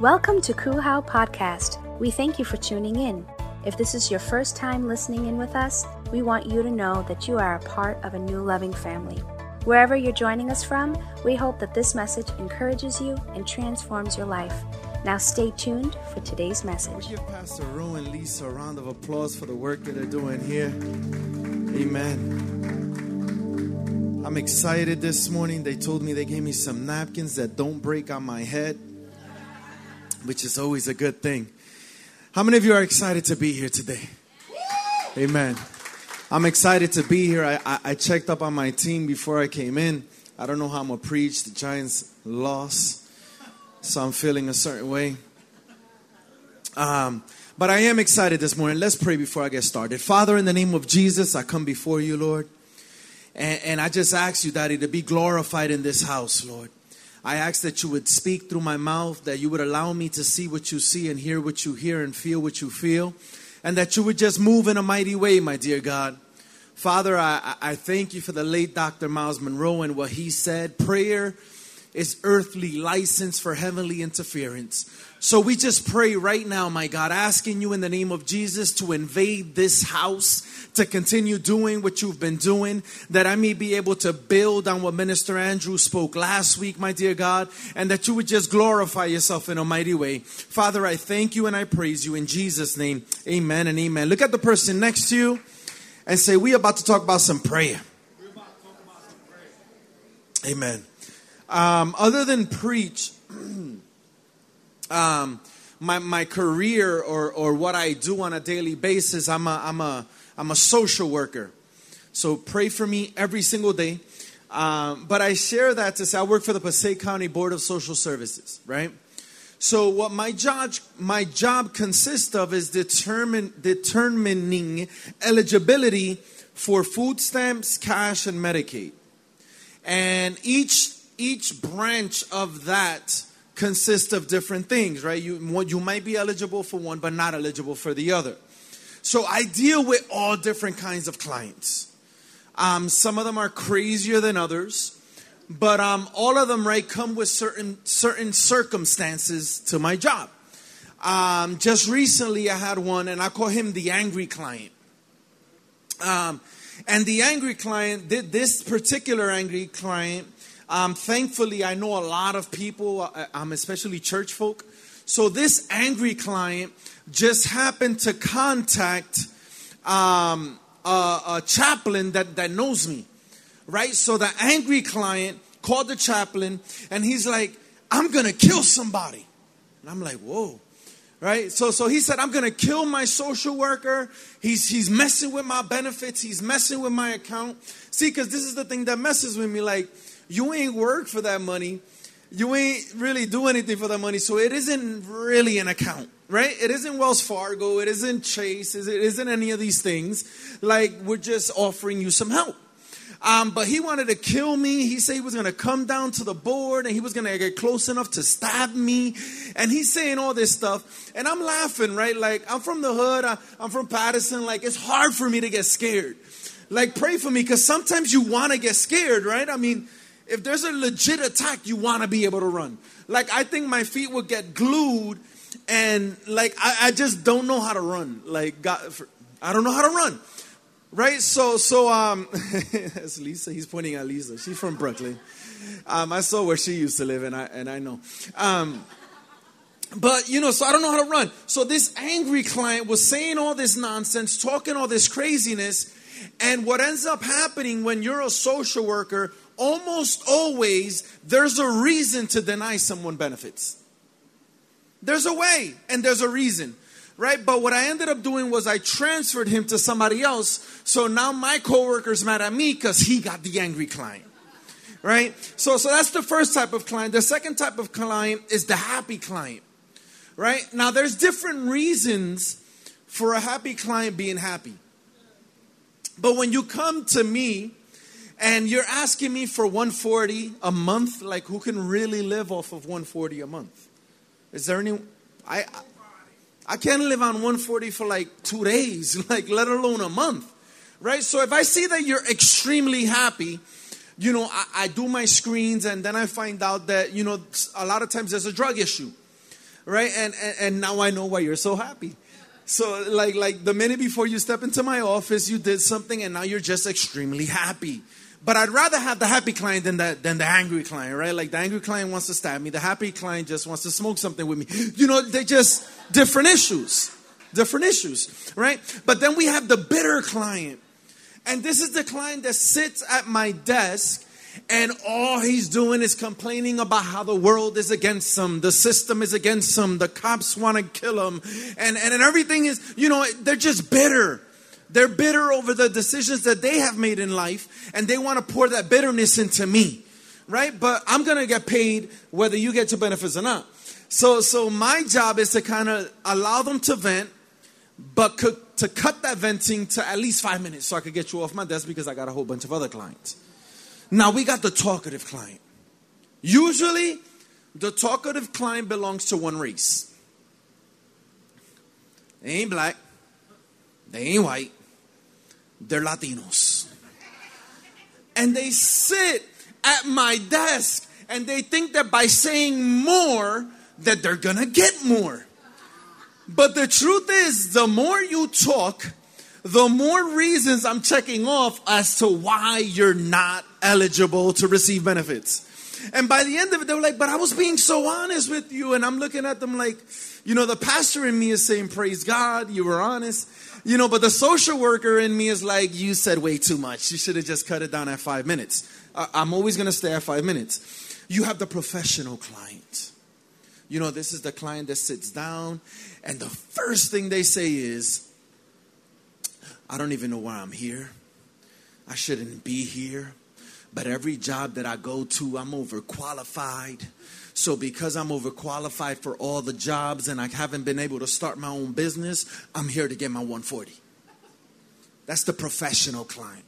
Welcome to Kuhau Podcast. We thank you for tuning in. If this is your first time listening in with us, we want you to know that you are a part of a new loving family. Wherever you're joining us from, we hope that this message encourages you and transforms your life. Now stay tuned for today's message. Give Pastor Rowe and Lisa a round of applause for the work that they're doing here. Amen. I'm excited this morning. They told me they gave me some napkins that don't break on my head, which is always a good thing. How many of you are excited to be here today? Amen. I'm excited to be here. I, I, I checked up on my team before I came in. I don't know how I'm going to preach. The Giants lost, so I'm feeling a certain way. Um, but I am excited this morning. Let's pray before I get started. Father, in the name of Jesus, I come before you, Lord. And, and I just ask you, Daddy, to be glorified in this house, Lord. I ask that you would speak through my mouth, that you would allow me to see what you see and hear what you hear and feel what you feel, and that you would just move in a mighty way, my dear God. Father, I, I thank you for the late Dr. Myles Munroe and what he said. Prayer is earthly license for heavenly interference. So we just pray right now, my God, asking you in the name of Jesus to invade this house, to continue doing what you've been doing, that I may be able to build on what Minister Andrew spoke last week, my dear God, and that you would just glorify yourself in a mighty way. Father, I thank you and I praise you in Jesus' name. Amen and amen. Look at the person next to you and say, We are about to talk about some prayer. Amen. Um, other than preach, um, my, my career or, or what I do on a daily basis, I'm a, I'm, a, I'm a social worker. So pray for me every single day. Um, but I share that to say I work for the Passaic County Board of Social Services, right? So what my job my job consists of is determine, determining eligibility for food stamps, cash, and Medicaid. And each each branch of that consists of different things, right? You, you might be eligible for one, but not eligible for the other. So I deal with all different kinds of clients. Um, some of them are crazier than others, but um, all of them, right, come with certain certain circumstances to my job. Um, just recently, I had one, and I call him the angry client. Um, and the angry client, did this particular angry client, um, thankfully, I know a lot of people, uh, um, especially church folk. So this angry client just happened to contact um, a, a chaplain that, that knows me, right? So the angry client called the chaplain and he's like, I'm to kill somebody. And I'm like, whoa right so so he said i'm gonna kill my social worker he's he's messing with my benefits he's messing with my account see because this is the thing that messes with me like you ain't work for that money. You ain't really do anything for that money. So it isn't really an account, right? It isn't Wells Fargo. It isn't Chase. It isn't any of these things. Like we're just offering you some help. Um, but he wanted to kill me. He said he was going to come down to the board and he was going to get close enough to stab me. And he's saying all this stuff. And I'm laughing, right? Like, I'm from the hood. I, I'm from Paterson. Like, it's hard for me to get scared. Like, pray for me because sometimes you want to get scared, right? I mean, if there's a legit attack, you want to be able to run. Like, I think my feet would get glued, and like, I, I just don't know how to run. Like, God, for, I don't know how to run. Right? So, so, um, that's Lisa. He's pointing at Lisa. She's from Brooklyn. Um, I saw where she used to live, and I, and I know. Um, but you know, so I don't know how to run. So this angry client was saying all this nonsense, talking all this craziness, and what ends up happening when you're a social worker almost always there's a reason to deny someone benefits. There's a way and there's a reason, right? But what I ended up doing was I transferred him to somebody else. So now my coworker's mad at me because he got the angry client. Right? So so that's the first type of client. The second type of client is the happy client. Right? Now there's different reasons for a happy client being happy. But when you come to me and you're asking me for 140 a month like who can really live off of 140 a month is there any i i can't live on 140 for like two days like let alone a month right so if i see that you're extremely happy you know I, I do my screens and then i find out that you know a lot of times there's a drug issue right? And, and and now I know why you're so happy. So like like the minute before you step into my office, you did something, and now you're just extremely happy. But I'd rather have the happy client than the, than the angry client, right? Like the angry client wants to stab me. The happy client just wants to smoke something with me. You know, they're just different issues. Different issues, right? But then we have the bitter client. And this is the client that sits at my desk and all he's doing is complaining about how the world is against him, the system is against him, the cops want to kill him, and, and, and everything is, you know, they're just bitter. They're bitter over the decisions that they have made in life, and they want to pour that bitterness into me, right? But I'm gonna get paid whether you get your benefits or not. So, so my job is to kind of allow them to vent, but to cut that venting to at least five minutes so I could get you off my desk because I got a whole bunch of other clients. Now we got the talkative client. Usually, the talkative client belongs to one race. They ain't black, they ain't white, they're Latinos. And they sit at my desk and they think that by saying more, that they're gonna get more. But the truth is, the more you talk, the more reasons I'm checking off as to why you're not eligible to receive benefits. And by the end of it, they were like, but I was being so honest with you. And I'm looking at them like, you know, the pastor in me is saying, praise God, you were honest. You know, but the social worker in me is like, you said way too much. You should have just cut it down at five minutes. I'm always going to stay at five minutes. You have the professional client. You know, this is the client that sits down, and the first thing they say is, I don't even know why I'm here. I shouldn't be here. But every job that I go to, I'm overqualified. So, because I'm overqualified for all the jobs and I haven't been able to start my own business, I'm here to get my 140. That's the professional client.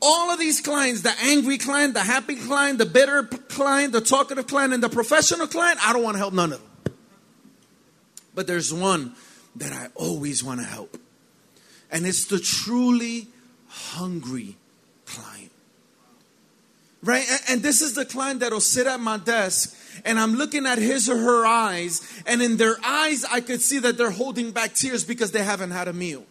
All of these clients the angry client, the happy client, the bitter client, the talkative client, and the professional client I don't want to help none of them. But there's one that I always want to help, and it's the truly hungry client right? And this is the client that'll sit at my desk and I'm looking at his or her eyes, and in their eyes, I could see that they're holding back tears because they haven't had a meal.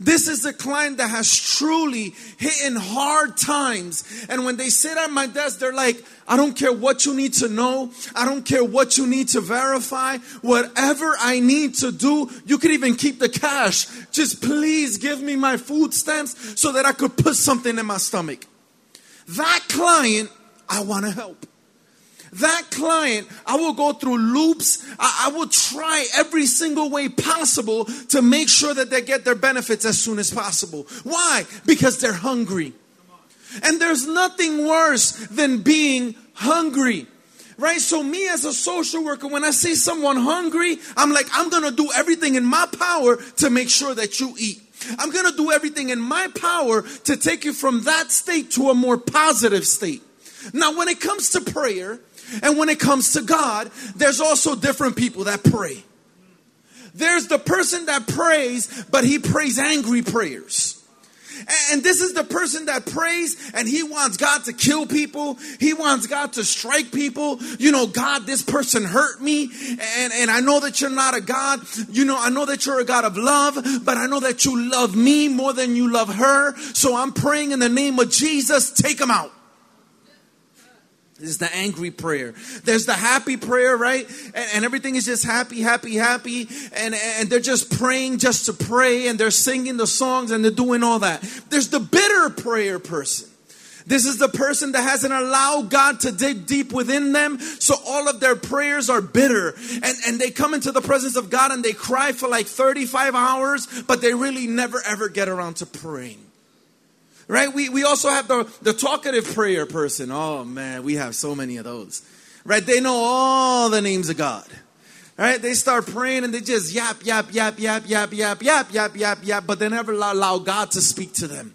This is a client that has truly hit in hard times. And when they sit at my desk, they're like, I don't care what you need to know. I don't care what you need to verify. Whatever I need to do, you could even keep the cash. Just please give me my food stamps so that I could put something in my stomach. That client, I want to help. That client, I will go through loops. I, I will try every single way possible to make sure that they get their benefits as soon as possible. Why? Because they're hungry. And there's nothing worse than being hungry right? So, me as a social worker, when I see someone hungry, I'm like, I'm gonna do everything in my power to make sure that you eat. I'm to do everything in my power to take you from that state to a more positive state. Now, when it comes to prayer and when it comes to God, there's also different people that pray. There's the person that prays, but he prays angry prayers. And this is the person that prays and he wants God to kill people. He wants God to strike people. You know, God, this person hurt me. And, and I know that you're not a God. You know, I know that you're a God of love, but I know that you love me more than you love her. So I'm praying in the name of Jesus, take him out. Is the angry prayer. There's the happy prayer, right? And, and, everything is just happy, happy, happy. And, and they're just praying just to pray and they're singing the songs and they're doing all that. There's the bitter prayer person. This is the person that hasn't allowed God to dig deep within them. So all of their prayers are bitter. And, and they come into the presence of God and they cry for like 35 hours, but they really never ever get around to praying. Right? We, we also have the, the talkative prayer person. Oh man, we have so many of those. Right? They know all the names of God. Right? They start praying and they just yap, yap, yap, yap, yap, yap, yap, yap, yap, yap, but they never allow God to speak to them.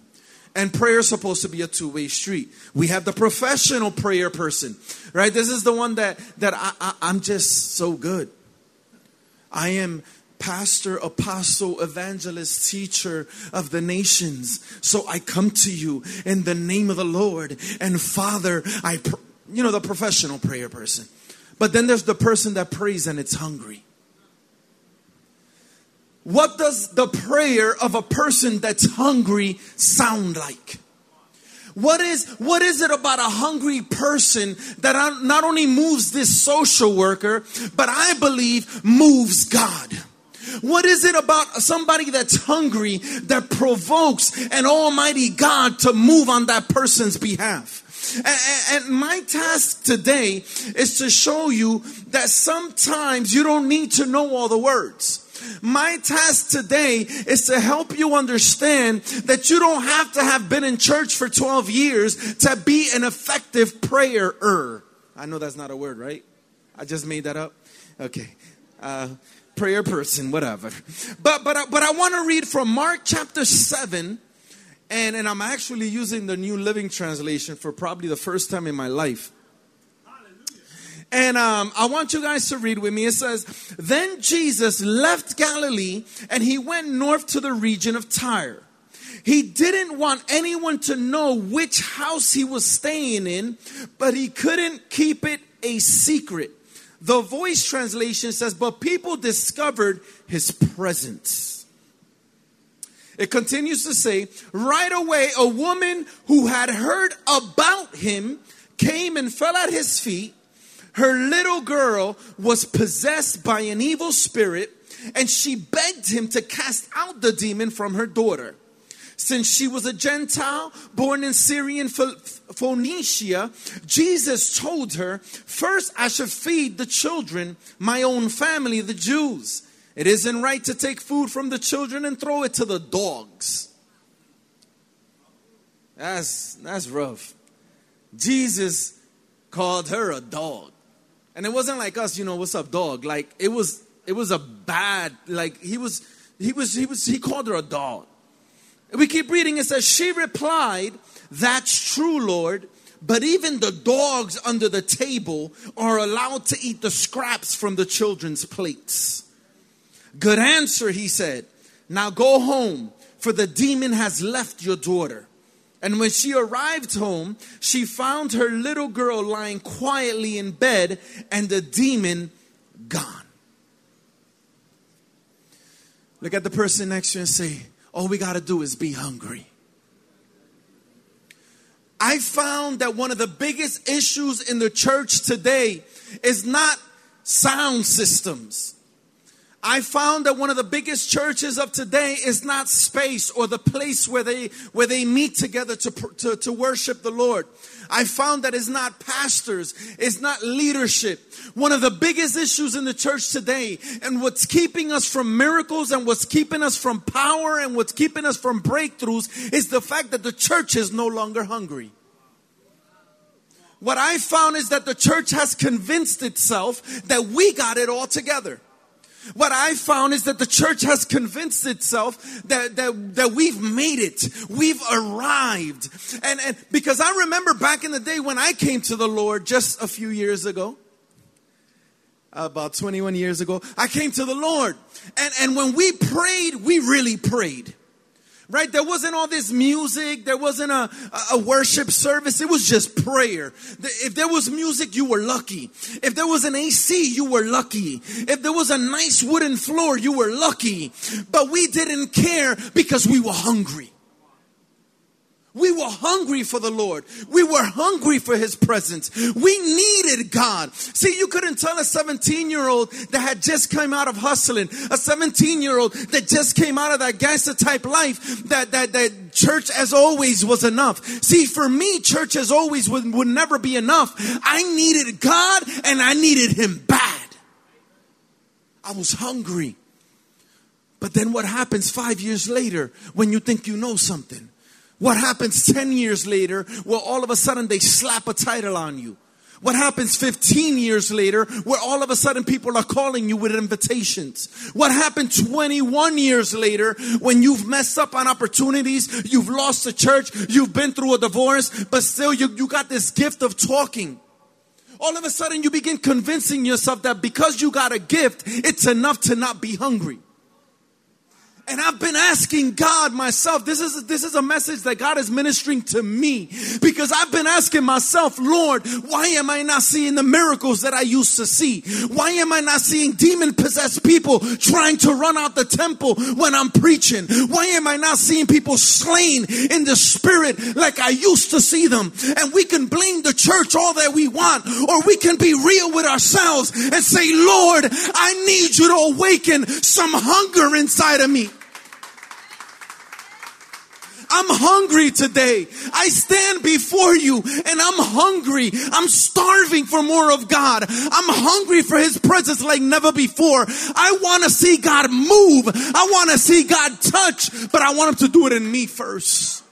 And prayer is supposed to be a two-way street. We have the professional prayer person, right? This is the one that that I, I, I'm just so good. I am pastor, apostle, evangelist, teacher of the nations. So I come to you in the name of the Lord. And Father, I, pr- you know, the professional prayer person. But then there's the person that prays and it's hungry. What does the prayer of a person that's hungry sound like? What is, what is it about a hungry person that not only moves this social worker, but I believe moves God? What is it about somebody that's hungry that provokes an almighty God to move on that person's behalf? And, my task today is to show you that sometimes you don't need to know all the words. My task today is to help you understand that you don't have to have been in church for 12 years to be an effective prayer. I know that's not a word, right? I just made that up. Okay. Uh, prayer person, whatever. But but but I want to read from Mark chapter 7 and and I'm actually using the New Living Translation for probably the first time in my life. And um, I want you guys to read with me. It says, Then Jesus left Galilee and he went north to the region of Tyre. He didn't want anyone to know which house he was staying in, but he couldn't keep it a secret. The voice translation says, But people discovered his presence. It continues to say, Right away, a woman who had heard about him came and fell at his feet her little girl was possessed by an evil spirit, and she begged him to cast out the demon from her daughter. Since she was a Gentile born in Syrian Phoenicia, Jesus told her, First, I should feed the children, my own family, the Jews. It isn't right to take food from the children and throw it to the dogs. That's, that's rough. Jesus called her a dog. And it wasn't like us, you know, what's up, dog? Like it was it was a bad, like he was he was he was he called her a dog. We keep reading, it says, She replied, That's true, Lord. But even the dogs under the table are allowed to eat the scraps from the children's plates. Good answer, he said. Now go home, for the demon has left your daughter. And when she arrived home, she found her little girl lying quietly in bed and the demon gone. Look at the person next to you and say, All we got to do is be hungry. I found that one of the biggest issues in the church today is not sound systems. I found that one of the biggest churches of today is not space or the place where they where they meet together to, to, to worship the Lord. I found that it's not pastors, it's not leadership. One of the biggest issues in the church today and what's keeping us from miracles and what's keeping us from power and what's keeping us from breakthroughs is the fact that the church is no longer hungry. What I found is that the church has convinced itself that we got it all together. What I found is that the church has convinced itself that, that, that we've made it. We've arrived. And, and because I remember back in the day when I came to the Lord just a few years ago, about 21 years ago, I came to the Lord. And, and when we prayed, we really prayed right? There wasn't all this music. There wasn't a, a worship service. It was just prayer. If there was music, you were lucky. If there was an AC, you were lucky. If there was a nice wooden floor, you were lucky. But we didn't care because we were hungry. We were hungry for the Lord. We were hungry for His presence. We needed God. See, you couldn't tell a 17 year old that had just come out of hustling, a 17 year old that just came out of that gangster type life, that, that, that church as always was enough. See, for me, church as always would, would never be enough. I needed God and I needed Him bad. I was hungry. But then what happens five years later when you think you know something? What happens 10 years later? Well, all of a sudden they slap a title on you. What happens 15 years later where all of a sudden people are calling you with invitations? What happened 21 years later when you've messed up on opportunities, you've lost a church, you've been through a divorce, but still you, you got this gift of talking. All of a sudden you begin convincing yourself that because you got a gift, it's enough to not be hungry. And I've been asking God myself, this is, this is a message that God is ministering to me because I've been asking myself, Lord, why am I not seeing the miracles that I used to see? Why am I not seeing demon possessed people trying to run out the temple when I'm preaching? Why am I not seeing people slain in the spirit like I used to see them? And we can blame the church all that we want, or we can be real with ourselves and say, Lord, I need you to awaken some hunger inside of me. I'm hungry today. I stand before you and I'm hungry. I'm starving for more of God. I'm hungry for His presence like never before. I want to see God move. I want to see God touch, but I want Him to do it in me first.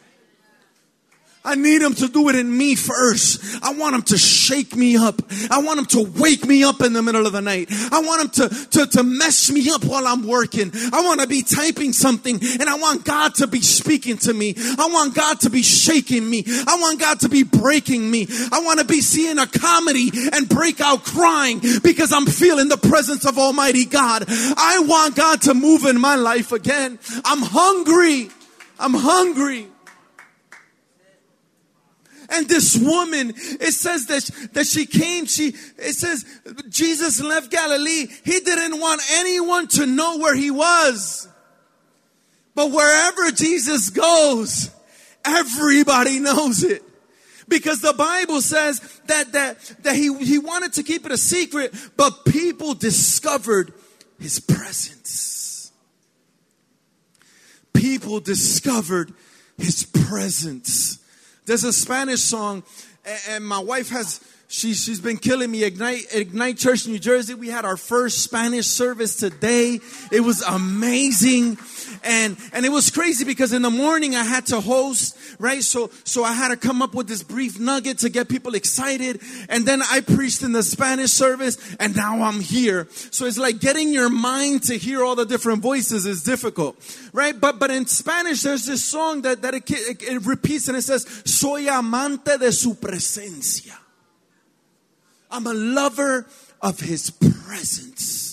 I need him to do it in me first. I want him to shake me up. I want him to wake me up in the middle of the night. I want him to, to, to mess me up while I'm working. I want to be typing something and I want God to be speaking to me. I want God to be shaking me. I want God to be breaking me. I want to be seeing a comedy and break out crying because I'm feeling the presence of Almighty God. I want God to move in my life again. I'm hungry. I'm hungry. And this woman, it says that, that she came, she, it says Jesus left Galilee. He didn't want anyone to know where he was. But wherever Jesus goes, everybody knows it. Because the Bible says that, that, that he, he wanted to keep it a secret, but people discovered his presence. People discovered his presence. There's a Spanish song, and my wife has she, she's been killing me. Ignite, Ignite Church New Jersey. We had our first Spanish service today. It was amazing. And, and it was crazy because in the morning I had to host, right? So, so I had to come up with this brief nugget to get people excited. And then I preached in the Spanish service and now I'm here. So it's like getting your mind to hear all the different voices is difficult, right? But, but in Spanish, there's this song that, that it, it, it repeats and it says, soy amante de su presencia. I'm a lover of his presence.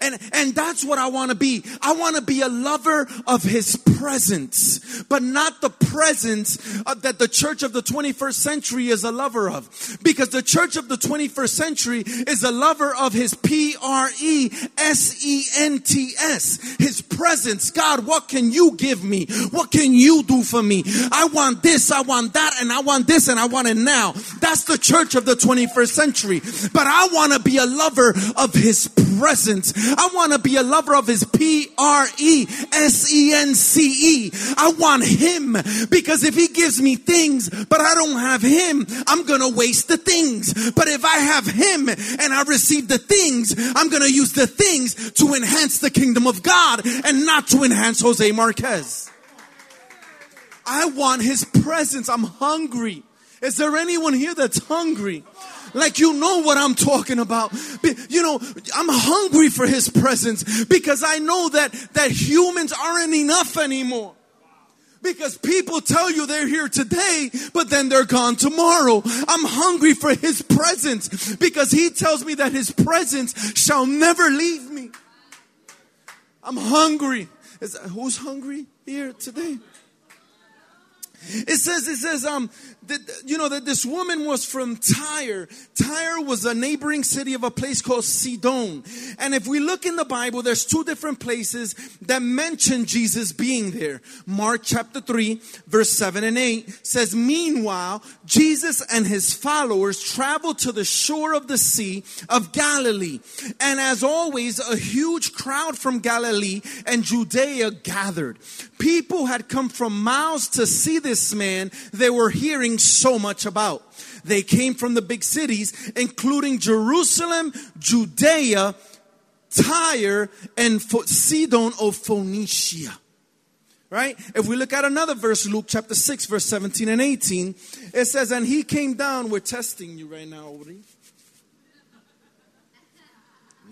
And, and that's what I want to be. I want to be a lover of his presence, but not the presence of, that the church of the 21st century is a lover of. Because the church of the 21st century is a lover of his P-R-E-S-E-N-T-S. His presence. God, what can you give me? What can you do for me? I want this, I want that, and I want this, and I want it now. That's the church of the 21st century. But I want to be a lover of his presence. I want to be a lover of his P R E S E N C E. I want him because if he gives me things, but I don't have him, I'm going to waste the things. But if I have him and I receive the things, I'm going to use the things to enhance the kingdom of God and not to enhance Jose Marquez. I want his presence. I'm hungry. Is there anyone here that's hungry? Like you know what I'm talking about. You know, I'm hungry for his presence because I know that, that humans aren't enough anymore. Because people tell you they're here today, but then they're gone tomorrow. I'm hungry for his presence because he tells me that his presence shall never leave me. I'm hungry. Is, who's hungry here today? It says, it says, um, you know, that this woman was from Tyre. Tyre was a neighboring city of a place called Sidon. And if we look in the Bible, there's two different places that mention Jesus being there. Mark chapter 3, verse 7 and 8 says, Meanwhile, Jesus and his followers traveled to the shore of the Sea of Galilee. And as always, a huge crowd from Galilee and Judea gathered. People had come from miles to see this man they were hearing so much about. They came from the big cities, including Jerusalem, Judea, Tyre, and Sidon of Phoenicia. Right? If we look at another verse, Luke chapter 6, verse 17 and 18, it says, And he came down, we're testing you right now, Ori.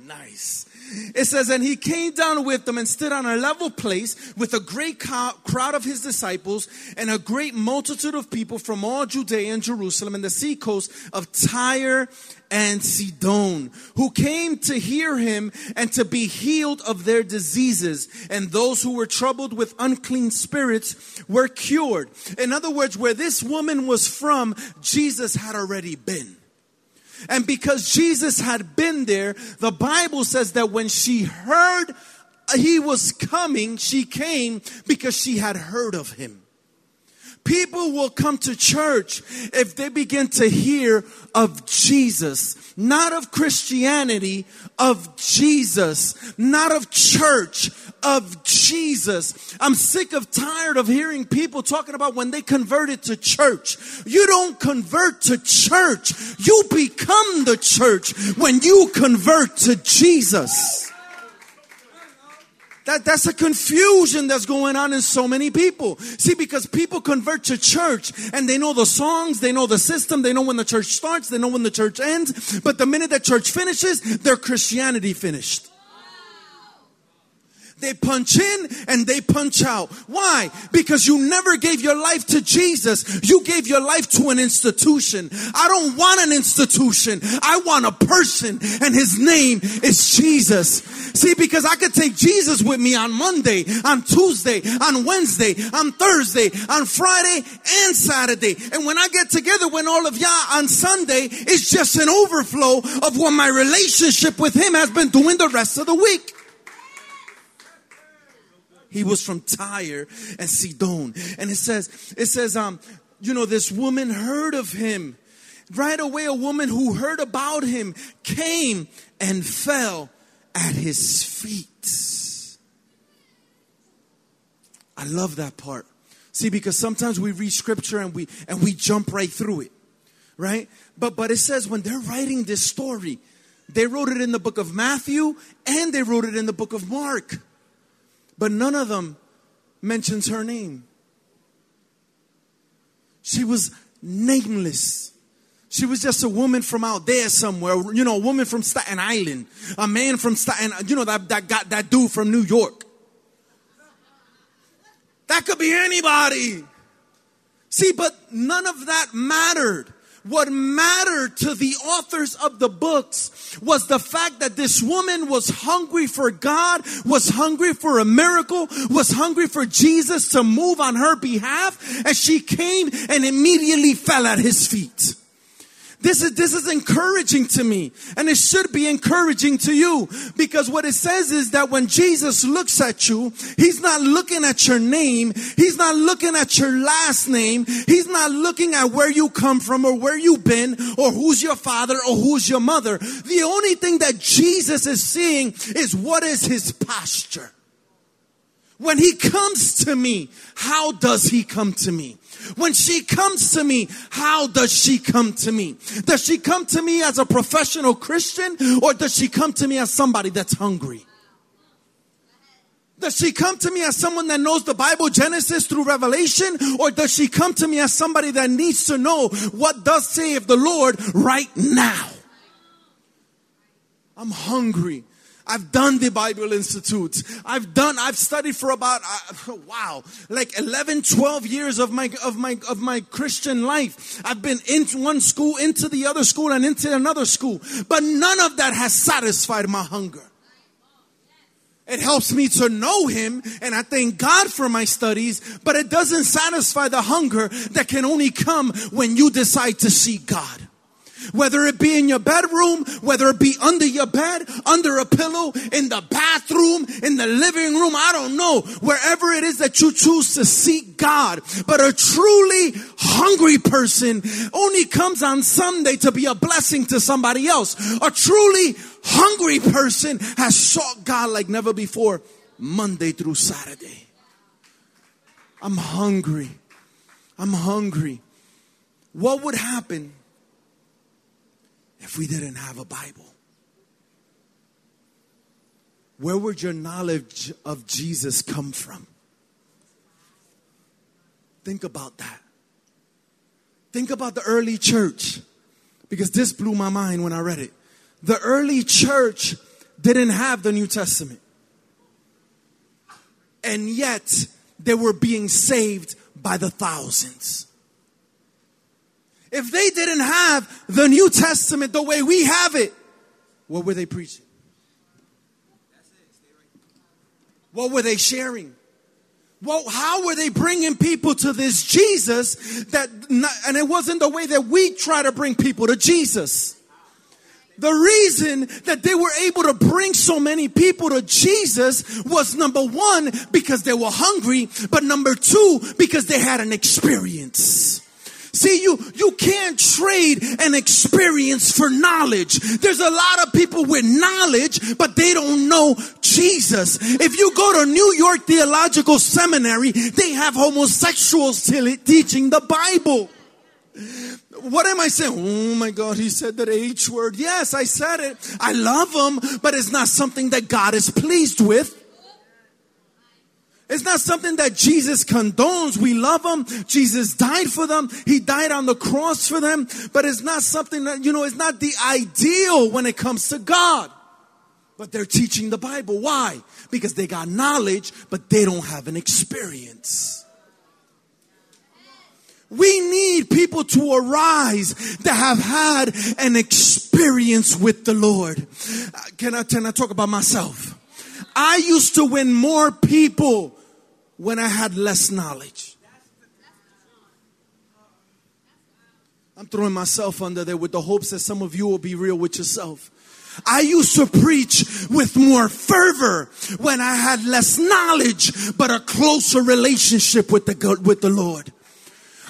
nice. It says, and he came down with them and stood on a level place with a great crowd of his disciples and a great multitude of people from all Judea and Jerusalem and the seacoast of Tyre and Sidon, who came to hear him and to be healed of their diseases. And those who were troubled with unclean spirits were cured. In other words, where this woman was from, Jesus had already been. And because Jesus had been there, the Bible says that when she heard he was coming, she came because she had heard of him. People will come to church if they begin to hear of Jesus, not of Christianity, of Jesus, not of church, of Jesus. I'm sick of tired of hearing people talking about when they converted to church. You don't convert to church. You become the church when you convert to Jesus. That, that's a confusion that's going on in so many people. See, because people convert to church and they know the songs, they know the system, they know when the church starts, they know when the church ends, but the minute that church finishes, their Christianity finished. They punch in and they punch out. Why? Because you never gave your life to Jesus. You gave your life to an institution. I don't want an institution. I want a person and his name is Jesus. See, because I could take Jesus with me on Monday, on Tuesday, on Wednesday, on Thursday, on Friday and Saturday. And when I get together with all of y'all on Sunday, it's just an overflow of what my relationship with him has been doing the rest of the week. He was from Tyre and Sidon. And it says, it says, um, you know, this woman heard of him. Right away, a woman who heard about him came and fell at his feet. I love that part. See, because sometimes we read scripture and we and we jump right through it. Right? But but it says when they're writing this story, they wrote it in the book of Matthew and they wrote it in the book of Mark but none of them mentions her name. She was nameless. She was just a woman from out there somewhere, you know, a woman from Staten Island, a man from Staten, you know, that, that got that dude from New York. That could be anybody. See, but none of that mattered. What mattered to the authors of the books was the fact that this woman was hungry for God, was hungry for a miracle, was hungry for Jesus to move on her behalf, and she came and immediately fell at his feet. This is, this is encouraging to me and it should be encouraging to you because what it says is that when Jesus looks at you, He's not looking at your name. He's not looking at your last name. He's not looking at where you come from or where you've been or who's your father or who's your mother. The only thing that Jesus is seeing is what is His posture. When He comes to me, how does He come to me? When she comes to me, how does she come to me? Does she come to me as a professional Christian or does she come to me as somebody that's hungry? Does she come to me as someone that knows the Bible, Genesis through Revelation? Or does she come to me as somebody that needs to know what does say of the Lord right now? I'm hungry. I've done the Bible Institute. I've done, I've studied for about, uh, wow, like 11, 12 years of my, of my, of my Christian life. I've been into one school, into the other school, and into another school. But none of that has satisfied my hunger. It helps me to know Him, and I thank God for my studies, but it doesn't satisfy the hunger that can only come when you decide to seek God. Whether it be in your bedroom, whether it be under your bed, under a pillow, in the bathroom, in the living room, I don't know. Wherever it is that you choose to seek God. But a truly hungry person only comes on Sunday to be a blessing to somebody else. A truly hungry person has sought God like never before, Monday through Saturday. I'm hungry. I'm hungry. What would happen if we didn't have a Bible? Where would your knowledge of Jesus come from? Think about that. Think about the early church, because this blew my mind when I read it. The early church didn't have the New Testament. And yet, they were being saved by the thousands. If they didn't have the New Testament the way we have it, what were they preaching? What were they sharing? Well, how were they bringing people to this Jesus that, and it wasn't the way that we try to bring people to Jesus. The reason that they were able to bring so many people to Jesus was number one, because they were hungry, but number two, because they had an experience. See, you, you can't trade an experience for knowledge. There's a lot of people with knowledge, but they don't know Jesus. If you go to New York Theological Seminary, they have homosexuals teaching the Bible. What am I saying? Oh my God, he said that H word. Yes, I said it. I love him, but it's not something that God is pleased with. It's not something that Jesus condones. We love them. Jesus died for them. He died on the cross for them. But it's not something that, you know, it's not the ideal when it comes to God. But they're teaching the Bible. Why? Because they got knowledge, but they don't have an experience. We need people to arise that have had an experience with the Lord. Uh, can I, can I talk about myself? I used to win more people when I had less knowledge. I'm throwing myself under there with the hopes that some of you will be real with yourself. I used to preach with more fervor when I had less knowledge, but a closer relationship with the, with the Lord.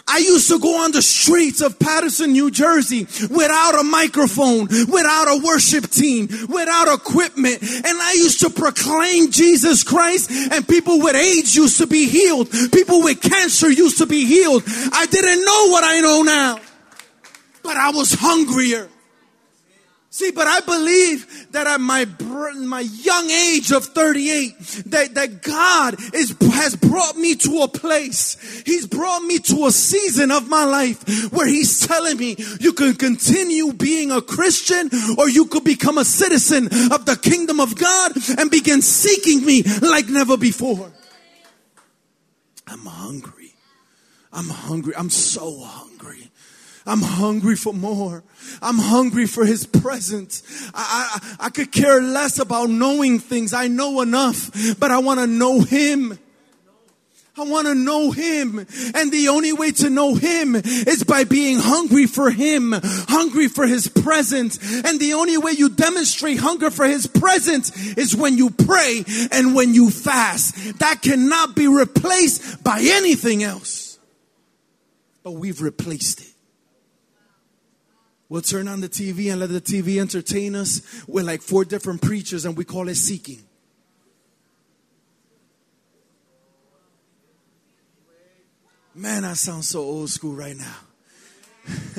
I used to go on the streets of Paterson, New Jersey without a microphone, without a worship team, without equipment. And I used to proclaim Jesus Christ and people with AIDS used to be healed. People with cancer used to be healed. I didn't know what I know now, but I was hungrier. See, but I believe that at my my young age of 38, that, that God is, has brought me to a place. He's brought me to a season of my life where He's telling me you can continue being a Christian or you could become a citizen of the kingdom of God and begin seeking me like never before. I'm hungry. I'm hungry. I'm so hungry. I'm hungry for more. I'm hungry for his presence. I, I, I could care less about knowing things. I know enough, but I want to know him. I want to know him. And the only way to know him is by being hungry for him, hungry for his presence. And the only way you demonstrate hunger for his presence is when you pray and when you fast. That cannot be replaced by anything else. But we've replaced it. We'll turn on the TV and let the TV entertain us with like four different preachers, and we call it seeking. Man, I sound so old school right now.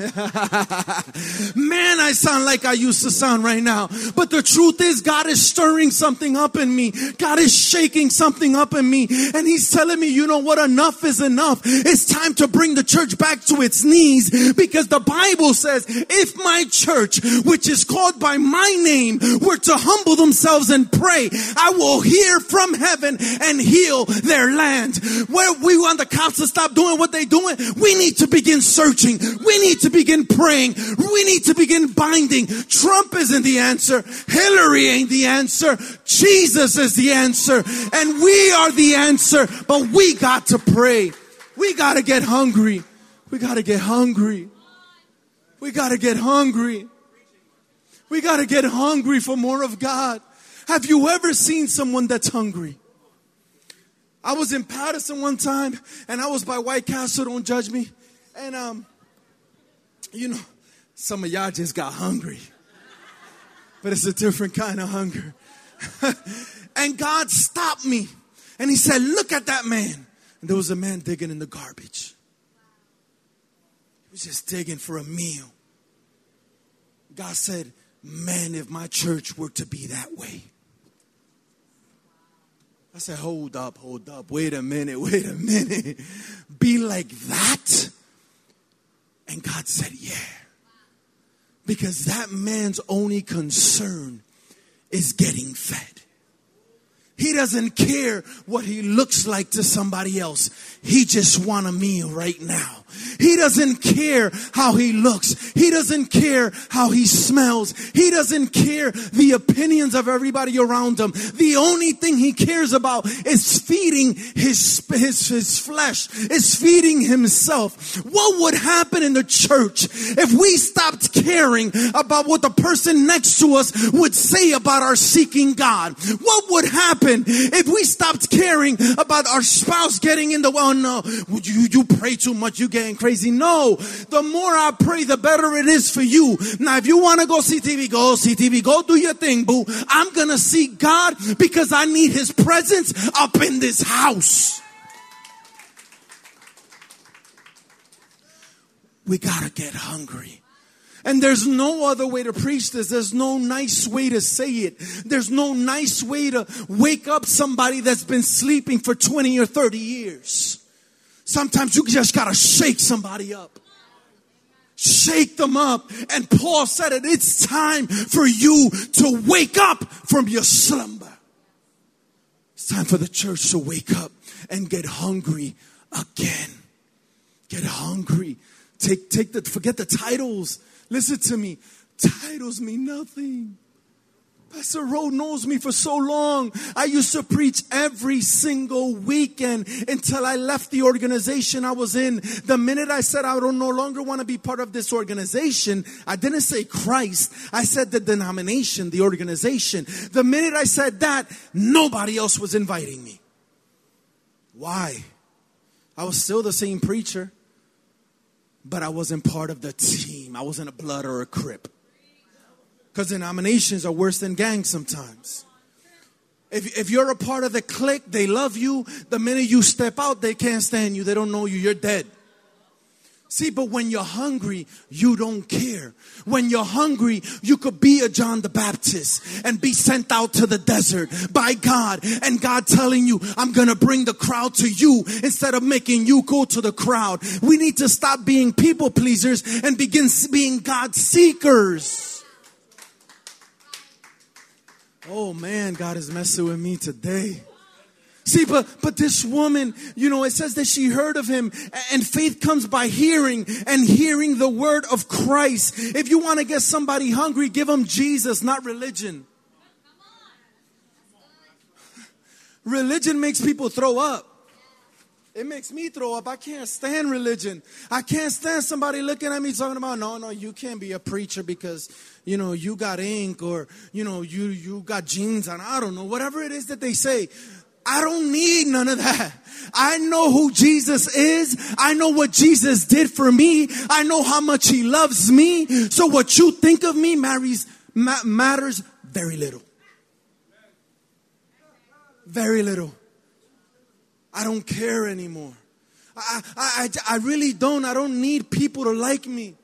Man, I sound like I used to sound right now. But the truth is, God is stirring something up in me. God is shaking something up in me. And He's telling me, you know what? Enough is enough. It's time to bring the church back to its knees because the Bible says, if my church, which is called by my name, were to humble themselves and pray, I will hear from heaven and heal their land. Where we want the cops to stop doing what they're doing, we need to begin searching. We need to begin praying. We need to begin binding. Trump isn't the answer. Hillary ain't the answer. Jesus is the answer. And we are the answer. But we got to pray. We got to get hungry. We got to get hungry. We got to get hungry. We got to get hungry for more of God. Have you ever seen someone that's hungry? I was in Paterson one time and I was by White Castle, don't judge me. And um, you know, some of y'all just got hungry, but it's a different kind of hunger. and God stopped me and He said, Look at that man. And there was a man digging in the garbage. He was just digging for a meal. God said, Man, if my church were to be that way. I said, Hold up, hold up, wait a minute, wait a minute. Be like that? And God said, Yeah. Because that man's only concern is getting fed. He doesn't care what he looks like to somebody else. He just want a meal right now. He doesn't care how he looks. He doesn't care how he smells. He doesn't care the opinions of everybody around him. The only thing he cares about is feeding his, his, his flesh, is feeding himself. What would happen in the church if we stopped caring about what the person next to us would say about our seeking God? What would happen if we stopped caring about our spouse getting in the, well, Oh, no, you, you pray too much, you getting crazy. No, the more I pray, the better it is for you. Now, if you want to go see TV, go see TV, go do your thing, boo. I'm going to seek God because I need his presence up in this house. We got to get hungry. And there's no other way to preach this. There's no nice way to say it. There's no nice way to wake up somebody that's been sleeping for 20 or 30 years. Sometimes you just gotta shake somebody up. Shake them up. And Paul said it, it's time for you to wake up from your slumber. It's time for the church to wake up and get hungry again. Get hungry. Take, take the, forget the titles. Listen to me. Titles mean nothing. Pastor Rowe knows me for so long. I used to preach every single weekend until I left the organization I was in. The minute I said I don't no longer want to be part of this organization, I didn't say Christ. I said the denomination, the organization. The minute I said that, nobody else was inviting me. Why? I was still the same preacher, but I wasn't part of the team. I wasn't a blood or a crip. Because denominations are worse than gangs sometimes. If, if you're a part of the clique, they love you. The minute you step out, they can't stand you. They don't know you. You're dead. See, but when you're hungry, you don't care. When you're hungry, you could be a John the Baptist and be sent out to the desert by God and God telling you, I'm gonna bring the crowd to you instead of making you go to the crowd. We need to stop being people pleasers and begin being God seekers. Oh man, God is messing with me today. See, but but this woman, you know, it says that she heard of him, and faith comes by hearing, and hearing the word of Christ. If you want to get somebody hungry, give them Jesus, not religion. Religion makes people throw up. It makes me throw up. I can't stand religion. I can't stand somebody looking at me talking about, no, no, you can't be a preacher because, you know, you got ink or, you know, you, you got jeans on. I don't know. Whatever it is that they say. I don't need none of that. I know who Jesus is. I know what Jesus did for me. I know how much he loves me. So what you think of me matters, matters very little. Very little. I don't care anymore. I, I, I, really don't. I don't need people to like me.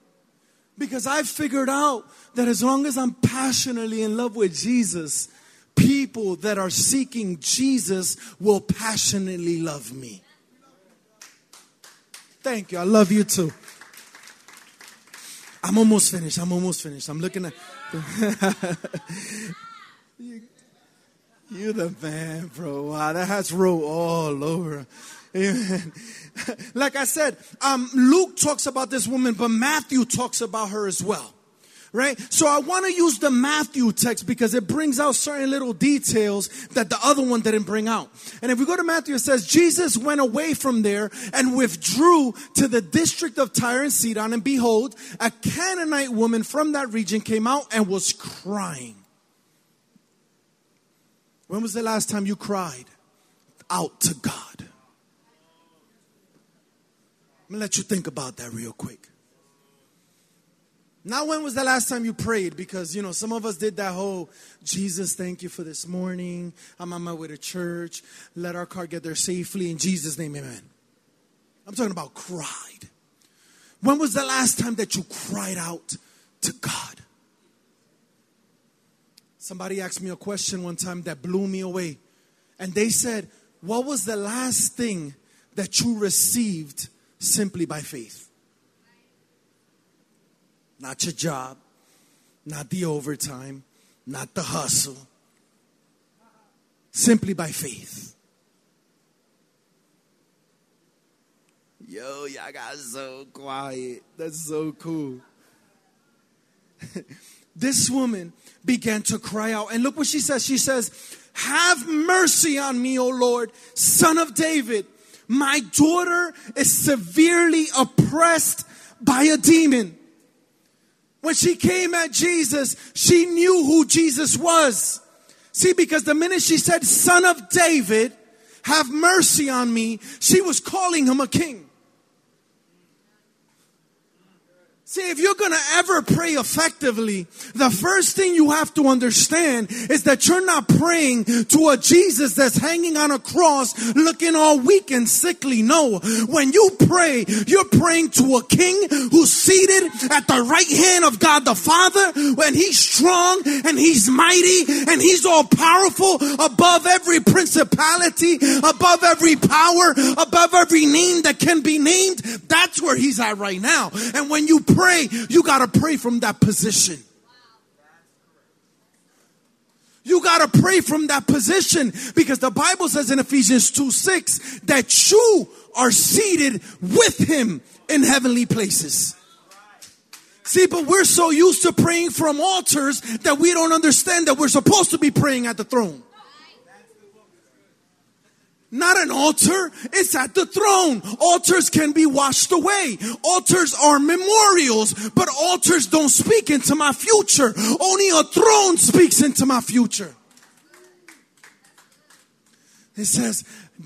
Because I figured out that as long as I'm passionately in love with Jesus, people that are seeking Jesus will passionately love me. Thank you. I love you too. I'm almost finished. I'm almost finished. I'm looking at. you, you're the man, bro. Wow, that has Rowe all over. Amen. like I said, um, Luke talks about this woman, but Matthew talks about her as well. Right? So I want to use the Matthew text because it brings out certain little details that the other one didn't bring out. And if we go to Matthew, it says, Jesus went away from there and withdrew to the district of Tyre and Sidon. And behold, a Canaanite woman from that region came out and was crying. When was the last time you cried out to God? I'm gonna let you think about that real quick. Now, when was the last time you prayed? Because, you know, some of us did that whole Jesus, thank you for this morning. I'm on my way to church. Let our car get there safely. In Jesus' name, amen. I'm talking about cried. When was the last time that you cried out to God? Somebody asked me a question one time that blew me away. And they said, What was the last thing that you received simply by faith? Not your job, not the overtime, not the hustle, simply by faith. Yo, y'all got so quiet. That's so cool. this woman began to cry out. And look what she says. She says, Have mercy on me, O Lord, son of David. My daughter is severely oppressed by a demon. When she came at Jesus, she knew who Jesus was. See, because the minute she said, Son of David, have mercy on me, she was calling him a king. See, if you're gonna ever pray effectively, the first thing you have to understand is that you're not praying to a Jesus that's hanging on a cross looking all weak and sickly. No. When you pray, you're praying to a king who's seated at the right hand of God the Father when he's strong and he's mighty and he's all powerful above every principality, above every power, above every name that can be named. That's where he's at right now. And when you pray, you got to pray from that position. You got to pray from that position because the Bible says in Ephesians 2 6 that you are seated with him in heavenly places. See, but we're so used to praying from altars that we don't understand that we're supposed to be praying at the throne. Not an altar, it's at the throne. Altars can be washed away. Altars are memorials, but altars don't speak into my future. Only a throne speaks into my future. It says,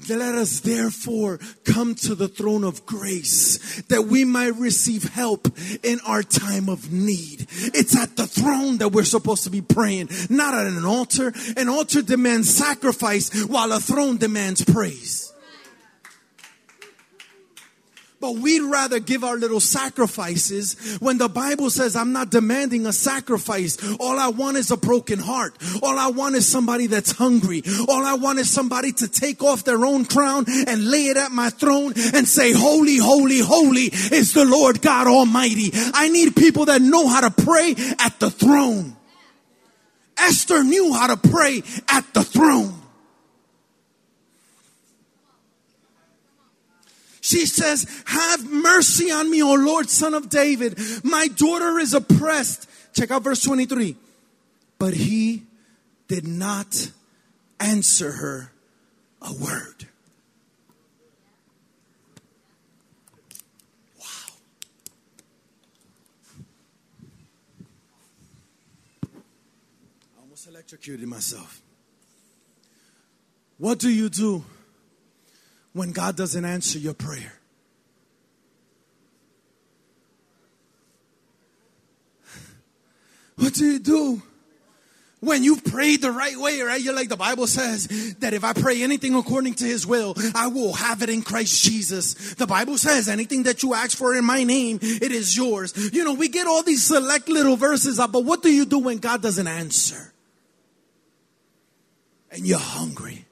let us therefore come to the throne of grace that we might receive help in our time of need. It's at the throne that we're supposed to be praying, not at an altar. An altar demands sacrifice while a throne demands praise. But we'd rather give our little sacrifices when the Bible says, I'm not demanding a sacrifice. All I want is a broken heart. All I want is somebody that's hungry. All I want is somebody to take off their own crown and lay it at my throne and say, Holy, holy, holy is the Lord God Almighty. I need people that know how to pray at the throne. Esther knew how to pray at the throne. She says, Have mercy on me, O Lord, son of David. My daughter is oppressed. Check out verse 23. But he did not answer her a word. Wow. I almost electrocuted myself. What do you do? When God doesn't answer your prayer? What do you do? When you prayed the right way, right? You're like the Bible says that if I pray anything according to his will, I will have it in Christ Jesus. The Bible says anything that you ask for in my name, it is yours. You know, we get all these select little verses up, but what do you do when God doesn't answer? And you're hungry.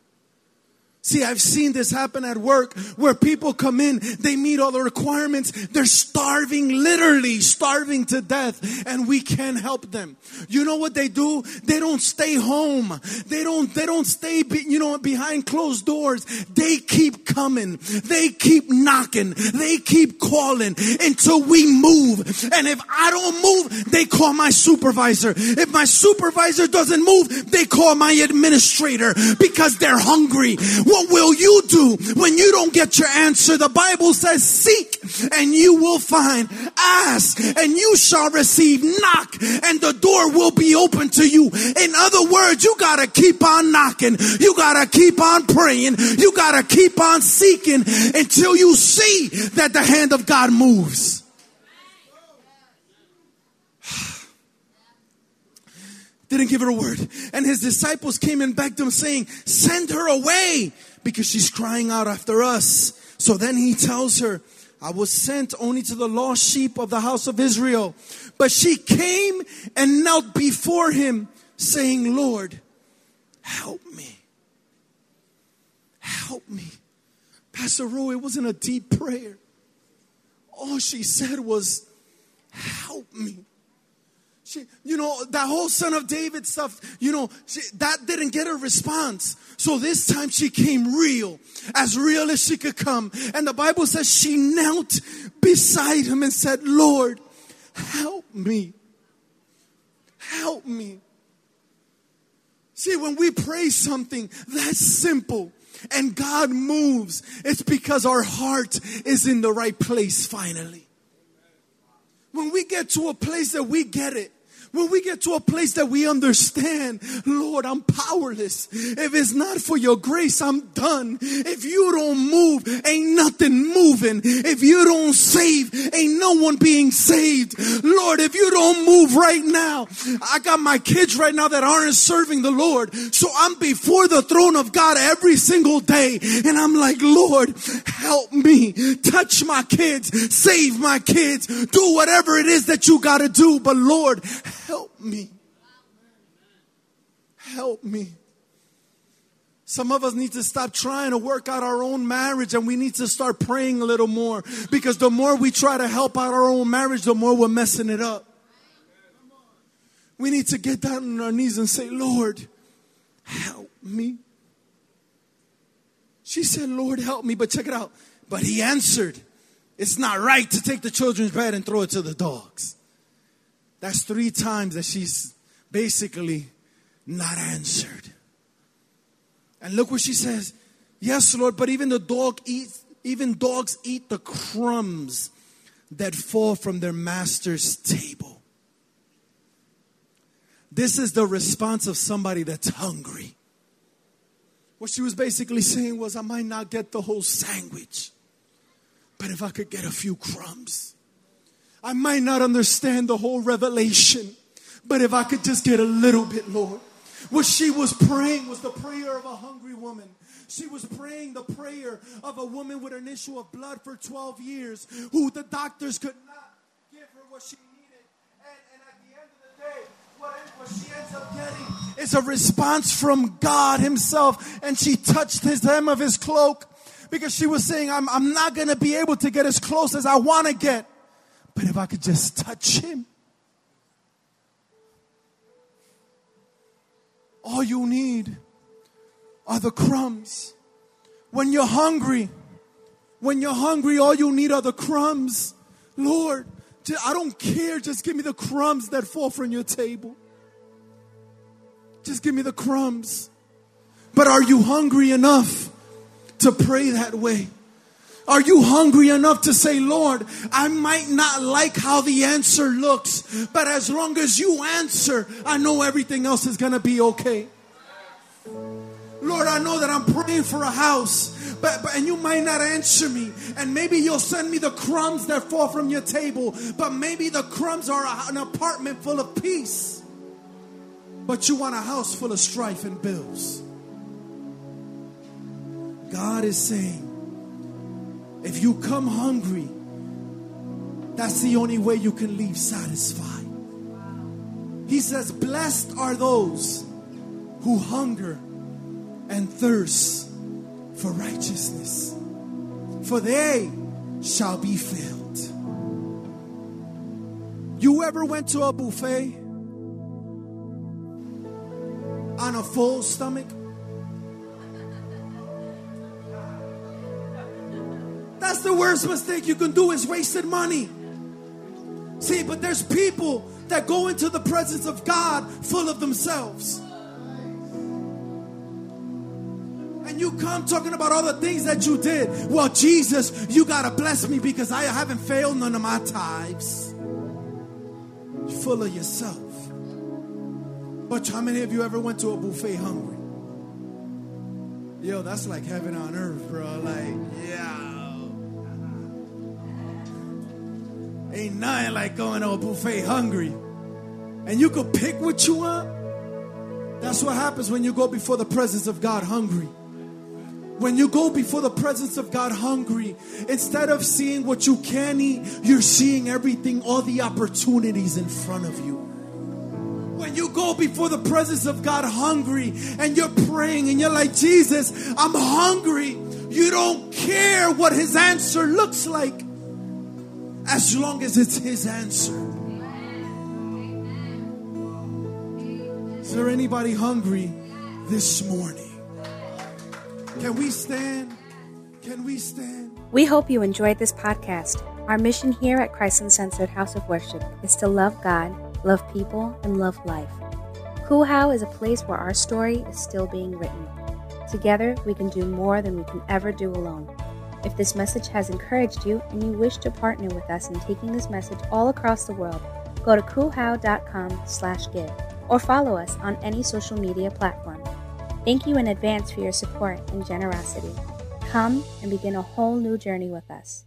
See, I've seen this happen at work where people come in, they meet all the requirements, they're starving, literally starving to death, and we can't help them. You know what they do? They don't stay home. They don't, they don't stay, be, you know, behind closed doors. They keep coming. They keep knocking. They keep calling until we move. And if I don't move, they call my supervisor. If my supervisor doesn't move, they call my administrator because they're hungry. What will you do when you don't get your answer? The Bible says, seek and you will find. Ask and you shall receive. Knock and the door will be open to you. In other words, you gotta keep on knocking. You gotta keep on praying. You gotta keep on seeking until you see that the hand of God moves. Didn't give her a word. And his disciples came and begged him saying, send her away because she's crying out after us. So then he tells her, I was sent only to the lost sheep of the house of Israel. But she came and knelt before him, saying, Lord, help me. Help me. Pastor Rowe, it wasn't a deep prayer. All she said was, Help me. She, you know, that whole son of David stuff, you know, she, that didn't get a response. So this time she came real, as real as she could come. And the Bible says she knelt beside him and said, Lord, help me. Help me. See, when we pray something that's simple and God moves, it's because our heart is in the right place finally. When we get to a place that we get it, when we get to a place that we understand, Lord, I'm powerless. If it's not for your grace, I'm done. If you don't move, ain't nothing moving. If you don't save, ain't no one being saved. Lord, if you don't move right now, I got my kids right now that aren't serving the Lord. So I'm before the throne of God every single day. And I'm like, Lord, help me. Touch my kids. Save my kids. Do whatever it is that you got to do. But Lord, me. Help me. Some of us need to stop trying to work out our own marriage and we need to start praying a little more because the more we try to help out our own marriage, the more we're messing it up. We need to get down on our knees and say, Lord, help me. She said, Lord, help me. But check it out. But he answered, It's not right to take the children's bread and throw it to the dogs. That's three times that she's basically not answered. And look what she says. Yes, Lord, but even the dog eats, even dogs eat the crumbs that fall from their master's table. This is the response of somebody that's hungry. What she was basically saying was, I might not get the whole sandwich, but if I could get a few crumbs, I might not understand the whole revelation, but if I could just get a little bit, Lord. What she was praying was the prayer of a hungry woman. She was praying the prayer of a woman with an issue of blood for 12 years, who the doctors could not give her what she needed. And, and at the end of the day, what, what she ends up getting is a response from God Himself. And she touched his hem of his cloak because she was saying, I'm, I'm not going to be able to get as close as I want to get. But if I could just touch him, all you need are the crumbs. When you're hungry, when you're hungry, all you need are the crumbs. Lord, I don't care. Just give me the crumbs that fall from your table. Just give me the crumbs. But are you hungry enough to pray that way? Are you hungry enough to say, Lord, I might not like how the answer looks, but as long as you answer, I know everything else is going to be okay. Lord, I know that I'm praying for a house, but, but and you might not answer me, and maybe you'll send me the crumbs that fall from your table, but maybe the crumbs are an apartment full of peace, but you want a house full of strife and bills. God is saying, if you come hungry, that's the only way you can leave satisfied. He says, Blessed are those who hunger and thirst for righteousness, for they shall be filled. You ever went to a buffet on a full stomach? That's the worst mistake you can do is wasted money. See, but there's people that go into the presence of God full of themselves. And you come talking about all the things that you did. Well, Jesus, you got to bless me because I haven't failed none of my tithes. You're full of yourself. But how many of you ever went to a buffet hungry? Yo, that's like heaven on earth, bro. Like, yeah. Ain't nothing like going to a buffet hungry. And you could pick what you want. That's what happens when you go before the presence of God hungry. When you go before the presence of God hungry, instead of seeing what you can eat, you're seeing everything, all the opportunities in front of you. When you go before the presence of God hungry and you're praying and you're like, Jesus, I'm hungry. You don't care what his answer looks like as long as it's His answer. Is there anybody hungry this morning? Can we stand? Can we stand? We hope you enjoyed this podcast. Our mission here at Christ Uncensored House of Worship is to love God, love people, and love life. Cool is a place where our story is still being written. Together, we can do more than we can ever do alone. If this message has encouraged you and you wish to partner with us in taking this message all across the world, go to coolhow.com slash give or follow us on any social media platform. Thank you in advance for your support and generosity. Come and begin a whole new journey with us.